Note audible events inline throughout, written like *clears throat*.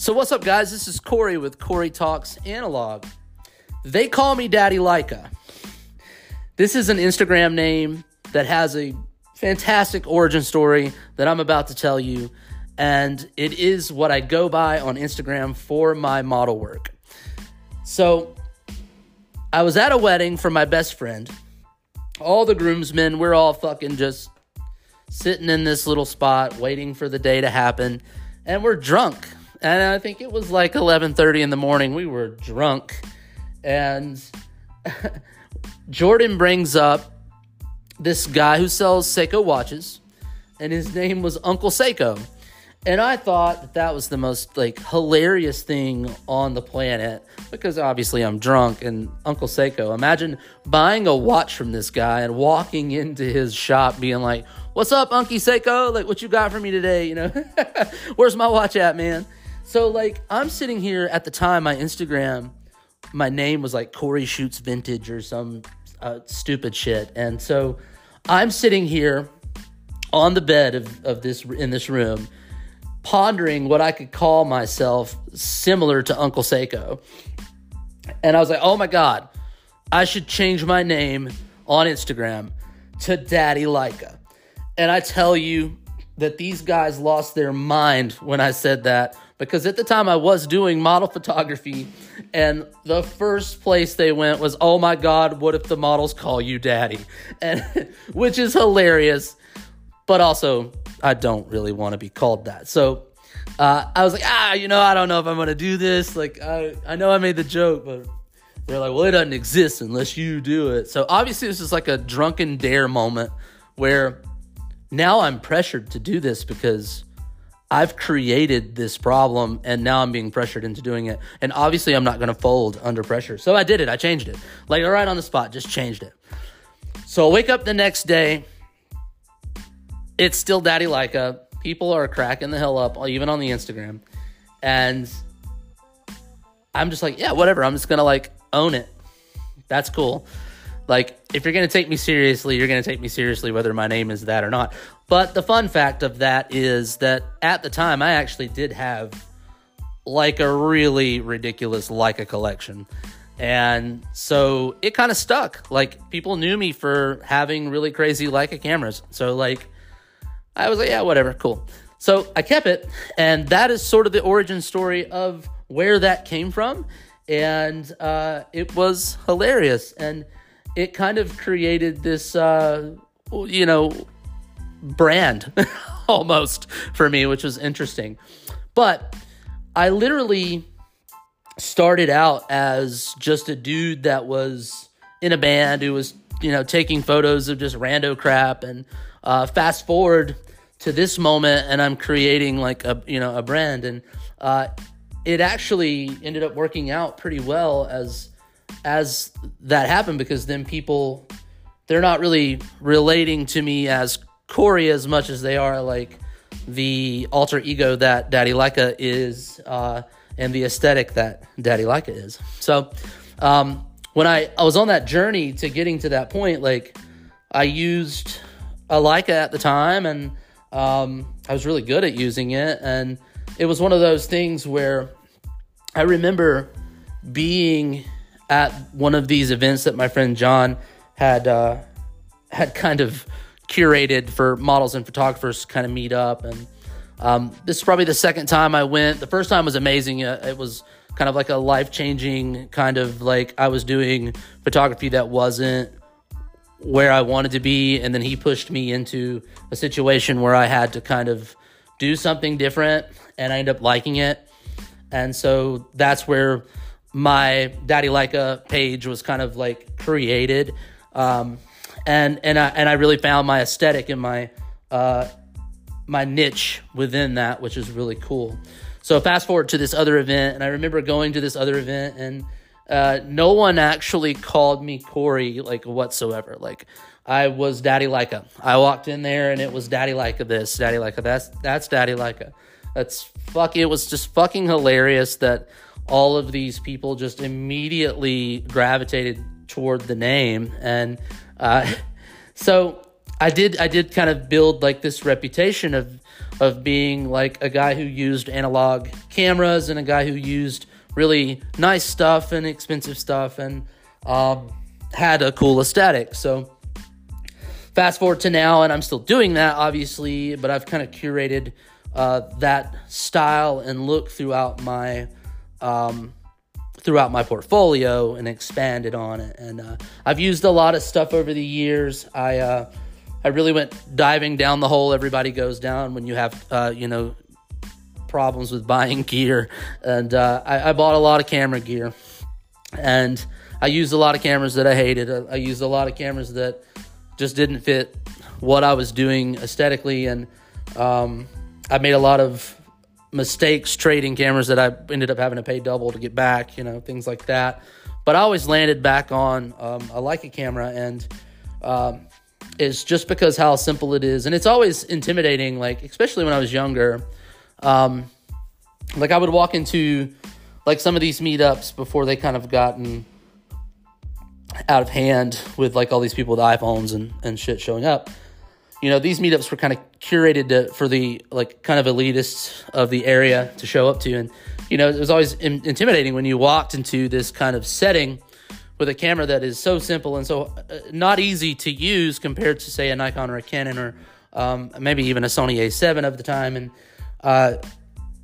So, what's up, guys? This is Corey with Corey Talks Analog. They call me Daddy Leica. This is an Instagram name that has a fantastic origin story that I'm about to tell you, and it is what I go by on Instagram for my model work. So, I was at a wedding for my best friend. All the groomsmen, we're all fucking just sitting in this little spot waiting for the day to happen, and we're drunk and I think it was like 11:30 in the morning. We were drunk, and *laughs* Jordan brings up this guy who sells Seiko watches, and his name was Uncle Seiko. And I thought that that was the most like hilarious thing on the planet because obviously I'm drunk and Uncle Seiko. Imagine buying a watch from this guy and walking into his shop being like, "What's up, Uncle Seiko? Like, what you got for me today? You know, *laughs* where's my watch at, man?" So like I'm sitting here at the time my Instagram my name was like Corey shoots vintage or some uh, stupid shit. And so I'm sitting here on the bed of, of this in this room pondering what I could call myself similar to Uncle Seiko. And I was like, "Oh my god, I should change my name on Instagram to Daddy Leica." And I tell you that these guys lost their mind when I said that because at the time I was doing model photography, and the first place they went was, "Oh my God, what if the models call you daddy?" And *laughs* which is hilarious, but also I don't really want to be called that. So uh, I was like, ah, you know, I don't know if I'm gonna do this. Like, I I know I made the joke, but they're like, well, it doesn't exist unless you do it. So obviously, this is like a drunken dare moment where now I'm pressured to do this because I've created this problem and now I'm being pressured into doing it. And obviously, I'm not going to fold under pressure. So I did it. I changed it. Like right on the spot, just changed it. So I wake up the next day. It's still Daddy Leica. People are cracking the hell up, even on the Instagram. And I'm just like, yeah, whatever. I'm just going to like own it. That's cool. Like, if you're going to take me seriously, you're going to take me seriously whether my name is that or not. But the fun fact of that is that at the time, I actually did have like a really ridiculous Leica collection. And so it kind of stuck. Like, people knew me for having really crazy Leica cameras. So, like, I was like, yeah, whatever, cool. So I kept it. And that is sort of the origin story of where that came from. And uh, it was hilarious. And it kind of created this, uh, you know, brand *laughs* almost for me, which was interesting. But I literally started out as just a dude that was in a band who was, you know, taking photos of just rando crap. And uh, fast forward to this moment, and I'm creating like a, you know, a brand. And uh, it actually ended up working out pretty well as as that happened because then people they're not really relating to me as Corey as much as they are like the alter ego that Daddy Leica is uh, and the aesthetic that Daddy Leica is. So um, when I, I was on that journey to getting to that point, like I used a Leica at the time and um, I was really good at using it. And it was one of those things where I remember being at one of these events that my friend John had uh, had kind of curated for models and photographers to kind of meet up. And um, this is probably the second time I went. The first time was amazing. Uh, it was kind of like a life changing kind of like I was doing photography that wasn't where I wanted to be. And then he pushed me into a situation where I had to kind of do something different and I ended up liking it. And so that's where my Daddy Leica page was kind of like created, um, and and I and I really found my aesthetic and my uh, my niche within that, which is really cool. So fast forward to this other event, and I remember going to this other event, and uh, no one actually called me Corey like whatsoever. Like I was Daddy Leica. I walked in there, and it was Daddy Leica this, Daddy Leica that's that's Daddy Leica. That's fuck. It was just fucking hilarious that all of these people just immediately gravitated toward the name. And uh, *laughs* so I did I did kind of build like this reputation of of being like a guy who used analog cameras and a guy who used really nice stuff and expensive stuff and um, had a cool aesthetic. So fast forward to now, and I'm still doing that, obviously, but I've kind of curated uh, that style and look throughout my um, throughout my portfolio and expanded on it. And uh, I've used a lot of stuff over the years. I uh, I really went diving down the hole everybody goes down when you have uh, you know problems with buying *laughs* gear, and uh, I, I, bought a lot of camera gear, and I used a lot of cameras that I hated. I, I used a lot of cameras that just didn't fit what I was doing aesthetically, and um, I made a lot of mistakes trading cameras that I ended up having to pay double to get back, you know, things like that. But I always landed back on um, a Leica camera, and um, it's just because how simple it is, and it's always intimidating. Like especially when I was younger, um, like I would walk into like some of these meetups before they kind of gotten out of hand with like all these people with iPhones and, and shit showing up. You know, these meetups were kind of curated to, for the like kind of elitists of the area to show up to. And, you know, it was always in, intimidating when you walked into this kind of setting with a camera that is so simple and so uh, not easy to use compared to, say, a Nikon or a Canon or um, maybe even a Sony A7 of the time. And, uh,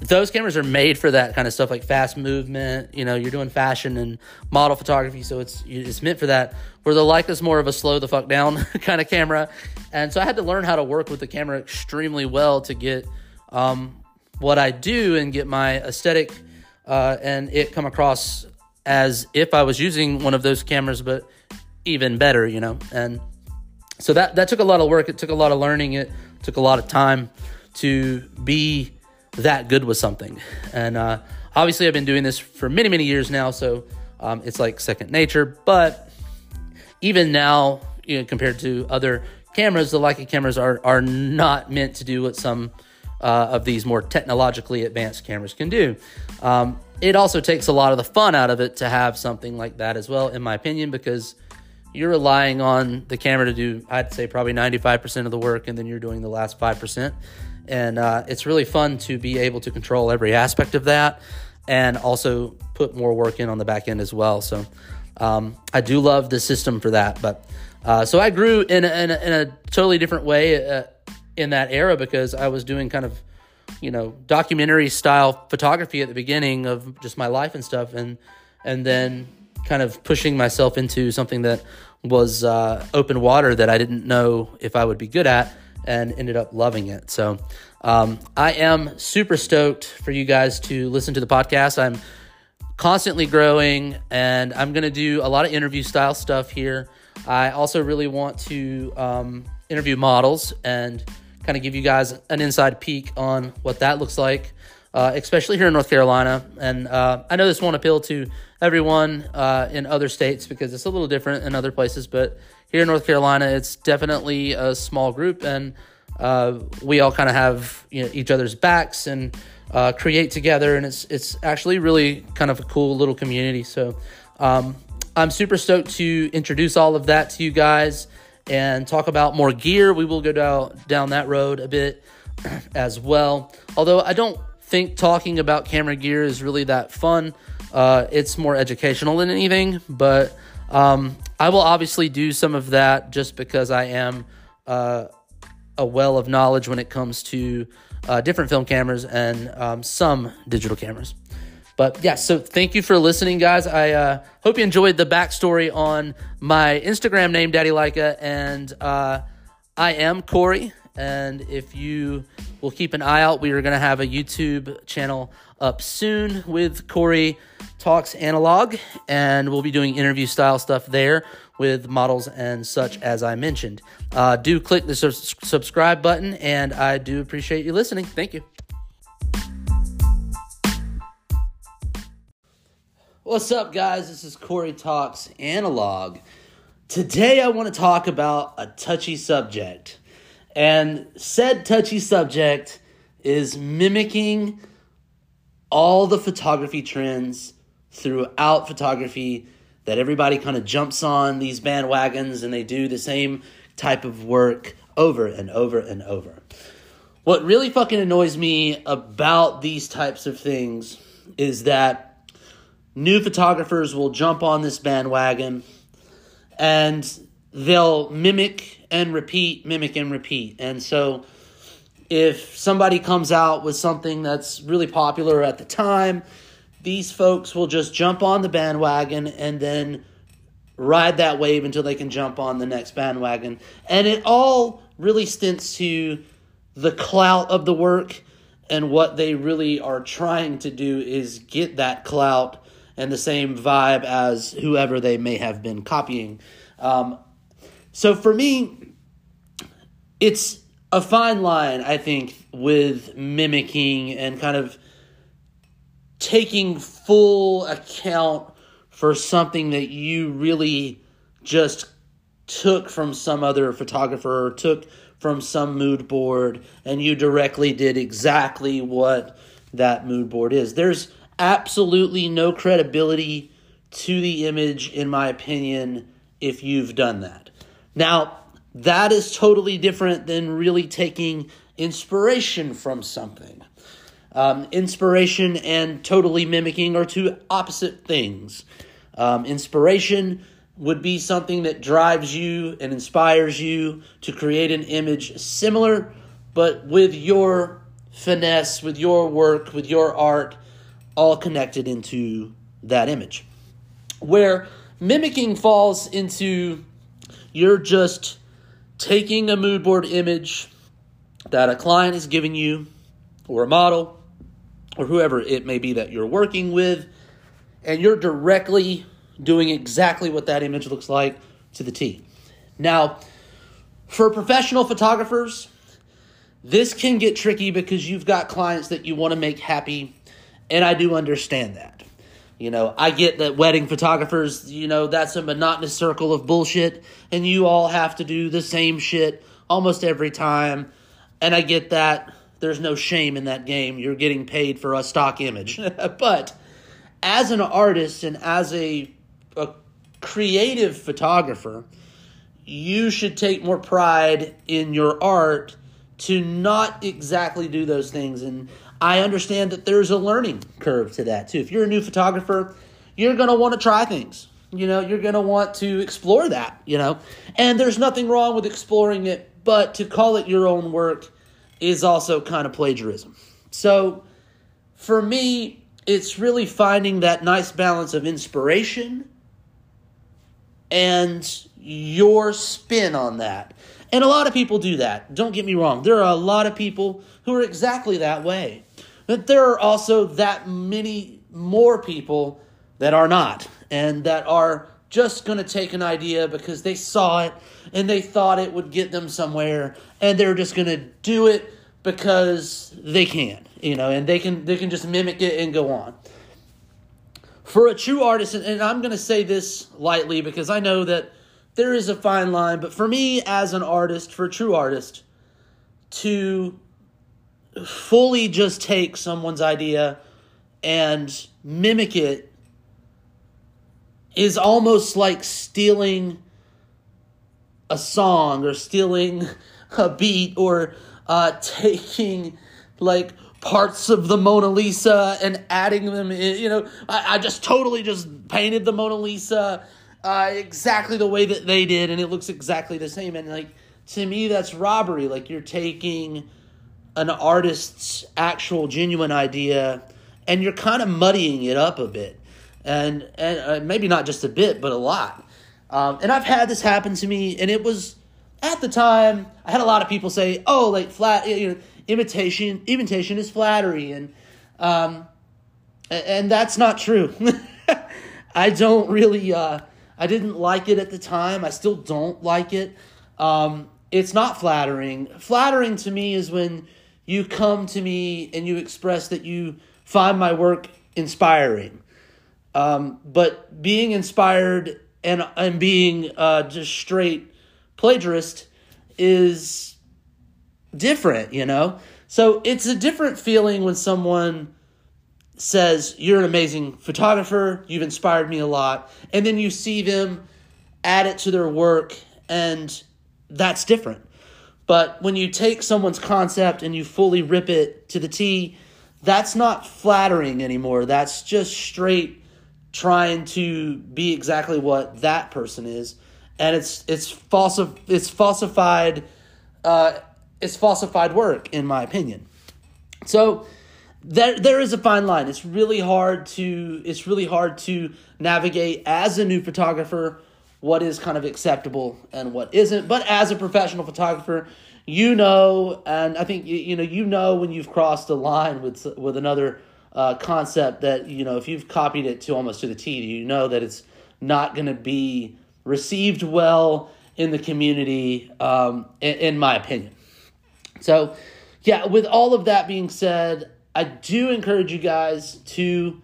those cameras are made for that kind of stuff, like fast movement. You know, you're doing fashion and model photography, so it's it's meant for that. Where the Leica's more of a slow the fuck down *laughs* kind of camera, and so I had to learn how to work with the camera extremely well to get um, what I do and get my aesthetic uh, and it come across as if I was using one of those cameras, but even better, you know. And so that that took a lot of work. It took a lot of learning. It took a lot of time to be that good with something. And uh, obviously, I've been doing this for many, many years now, so um, it's like second nature. But even now, you know, compared to other cameras, the Leica cameras are are not meant to do what some uh, of these more technologically advanced cameras can do. Um, it also takes a lot of the fun out of it to have something like that as well, in my opinion, because you're relying on the camera to do, I'd say, probably 95% of the work, and then you're doing the last 5% and uh, it's really fun to be able to control every aspect of that and also put more work in on the back end as well. So um, i do love the system for that but uh, so i grew in a, in a, in a totally different way uh, in that era because i was doing kind of you know documentary style photography at the beginning of just my life and stuff and and then kind of pushing myself into something that was uh, open water that i didn't know if i would be good at and ended up loving it. So um, I am super stoked for you guys to listen to the podcast. I'm constantly growing and I'm going to do a lot of interview style stuff here. I also really want to um, interview models and kind of give you guys an inside peek on what that looks like, uh, especially here in North Carolina. And uh, I know this won't appeal to everyone uh, in other states because it's a little different in other places, but here in North Carolina, it's definitely a small group, and uh, we all kind of have you know, each other's backs and uh, create together, and it's it's actually really kind of a cool little community. So um, I'm super stoked to introduce all of that to you guys and talk about more gear. We will go down down that road a bit *clears throat* as well. Although I don't think talking about camera gear is really that fun. Uh, it's more educational than anything, but um, I will obviously do some of that just because I am uh, a well of knowledge when it comes to uh, different film cameras and um, some digital cameras. But yeah, so thank you for listening, guys. I uh, hope you enjoyed the backstory on my Instagram name, Daddy Leica, and uh, I am Corey. And if you will keep an eye out, we are going to have a YouTube channel up soon with Corey Talks Analog, and we'll be doing interview style stuff there with models and such as I mentioned. Uh, do click the su- subscribe button, and I do appreciate you listening. Thank you. What's up, guys? This is Corey Talks Analog. Today, I want to talk about a touchy subject. And said touchy subject is mimicking all the photography trends throughout photography that everybody kind of jumps on these bandwagons and they do the same type of work over and over and over. What really fucking annoys me about these types of things is that new photographers will jump on this bandwagon and they'll mimic and repeat, mimic and repeat. And so if somebody comes out with something that's really popular at the time, these folks will just jump on the bandwagon and then ride that wave until they can jump on the next bandwagon. And it all really stints to the clout of the work and what they really are trying to do is get that clout and the same vibe as whoever they may have been copying. Um, so for me, it's a fine line, I think, with mimicking and kind of taking full account for something that you really just took from some other photographer or took from some mood board and you directly did exactly what that mood board is. There's absolutely no credibility to the image, in my opinion, if you've done that. Now, that is totally different than really taking inspiration from something. Um, inspiration and totally mimicking are two opposite things. Um, inspiration would be something that drives you and inspires you to create an image similar, but with your finesse, with your work, with your art, all connected into that image. Where mimicking falls into you're just taking a mood board image that a client is giving you, or a model, or whoever it may be that you're working with, and you're directly doing exactly what that image looks like to the T. Now, for professional photographers, this can get tricky because you've got clients that you want to make happy, and I do understand that. You know, I get that wedding photographers, you know, that's a monotonous circle of bullshit, and you all have to do the same shit almost every time. And I get that. There's no shame in that game. You're getting paid for a stock image. *laughs* but as an artist and as a, a creative photographer, you should take more pride in your art to not exactly do those things. And I understand that there's a learning curve to that too. If you're a new photographer, you're going to want to try things. You know, you're going to want to explore that, you know. And there's nothing wrong with exploring it, but to call it your own work is also kind of plagiarism. So for me, it's really finding that nice balance of inspiration and your spin on that. And a lot of people do that. Don't get me wrong. There are a lot of people who are exactly that way. But there are also that many more people that are not and that are just going to take an idea because they saw it and they thought it would get them somewhere and they're just going to do it because they can, you know, and they can they can just mimic it and go on. For a true artist and I'm going to say this lightly because I know that there is a fine line, but for me as an artist, for a true artist to fully just take someone's idea and mimic it is almost like stealing a song or stealing a beat or uh, taking like parts of the Mona Lisa and adding them in. You know, I, I just totally just painted the Mona Lisa uh, exactly the way that they did, and it looks exactly the same. And like to me, that's robbery. Like you're taking an artist's actual genuine idea and you're kind of muddying it up a bit and and uh, maybe not just a bit but a lot um, and i've had this happen to me and it was at the time i had a lot of people say oh like flat you know imitation imitation is flattery and um, and that's not true *laughs* i don't really uh, i didn't like it at the time i still don't like it um, it's not flattering flattering to me is when you come to me and you express that you find my work inspiring. Um, but being inspired and and being uh, just straight plagiarist is different, you know. So it's a different feeling when someone says you're an amazing photographer, you've inspired me a lot, and then you see them add it to their work and that's different. But when you take someone's concept and you fully rip it to the T, that's not flattering anymore. That's just straight trying to be exactly what that person is, and it's it's falsi- it's falsified uh, it's falsified work in my opinion. So there there is a fine line. It's really hard to it's really hard to navigate as a new photographer what is kind of acceptable and what isn't. But as a professional photographer, you know, and I think you, you know you know when you've crossed a line with with another uh, concept that you know if you've copied it to almost to the T, you know that it's not going to be received well in the community, um, in, in my opinion. So, yeah, with all of that being said, I do encourage you guys to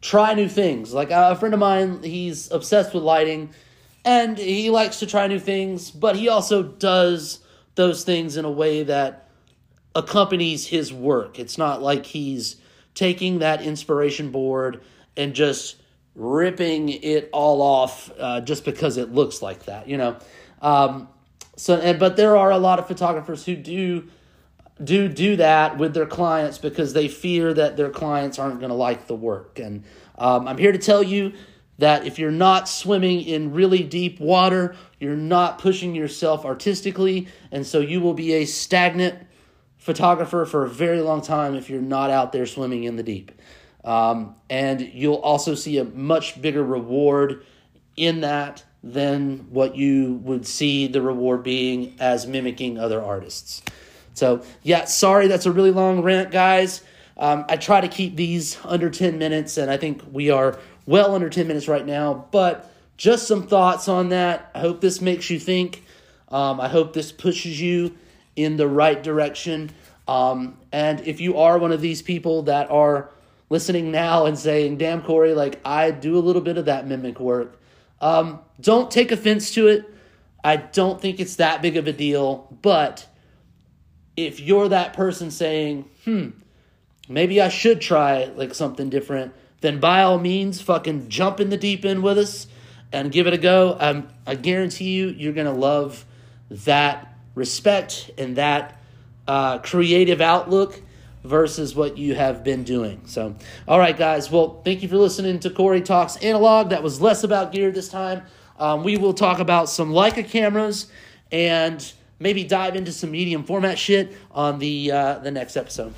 try new things. Like a friend of mine, he's obsessed with lighting and he likes to try new things, but he also does those things in a way that accompanies his work. It's not like he's taking that inspiration board and just ripping it all off uh, just because it looks like that, you know. Um, so, and but there are a lot of photographers who do do do that with their clients because they fear that their clients aren't going to like the work. And um, I'm here to tell you that if you're not swimming in really deep water, you're not pushing yourself artistically, and so you will be a stagnant photographer for a very long time if you're not out there swimming in the deep. Um, and you'll also see a much bigger reward in that than what you would see the reward being as mimicking other artists. So, yeah, sorry, that's a really long rant, guys. Um, I try to keep these under 10 minutes, and I think we are well under 10 minutes right now. But just some thoughts on that. I hope this makes you think. Um, I hope this pushes you in the right direction. Um, and if you are one of these people that are listening now and saying, damn, Corey, like I do a little bit of that mimic work, um, don't take offense to it. I don't think it's that big of a deal, but if you're that person saying, hmm, maybe I should try like something different, then by all means, fucking jump in the deep end with us and give it a go. Um, I guarantee you, you're to love that respect and that uh, creative outlook versus what you have been doing. So, all right, guys. Well, thank you for listening to Corey Talks Analog. That was less about gear this time. Um, we will talk about some Leica cameras and maybe dive into some medium format shit on the uh, the next episode.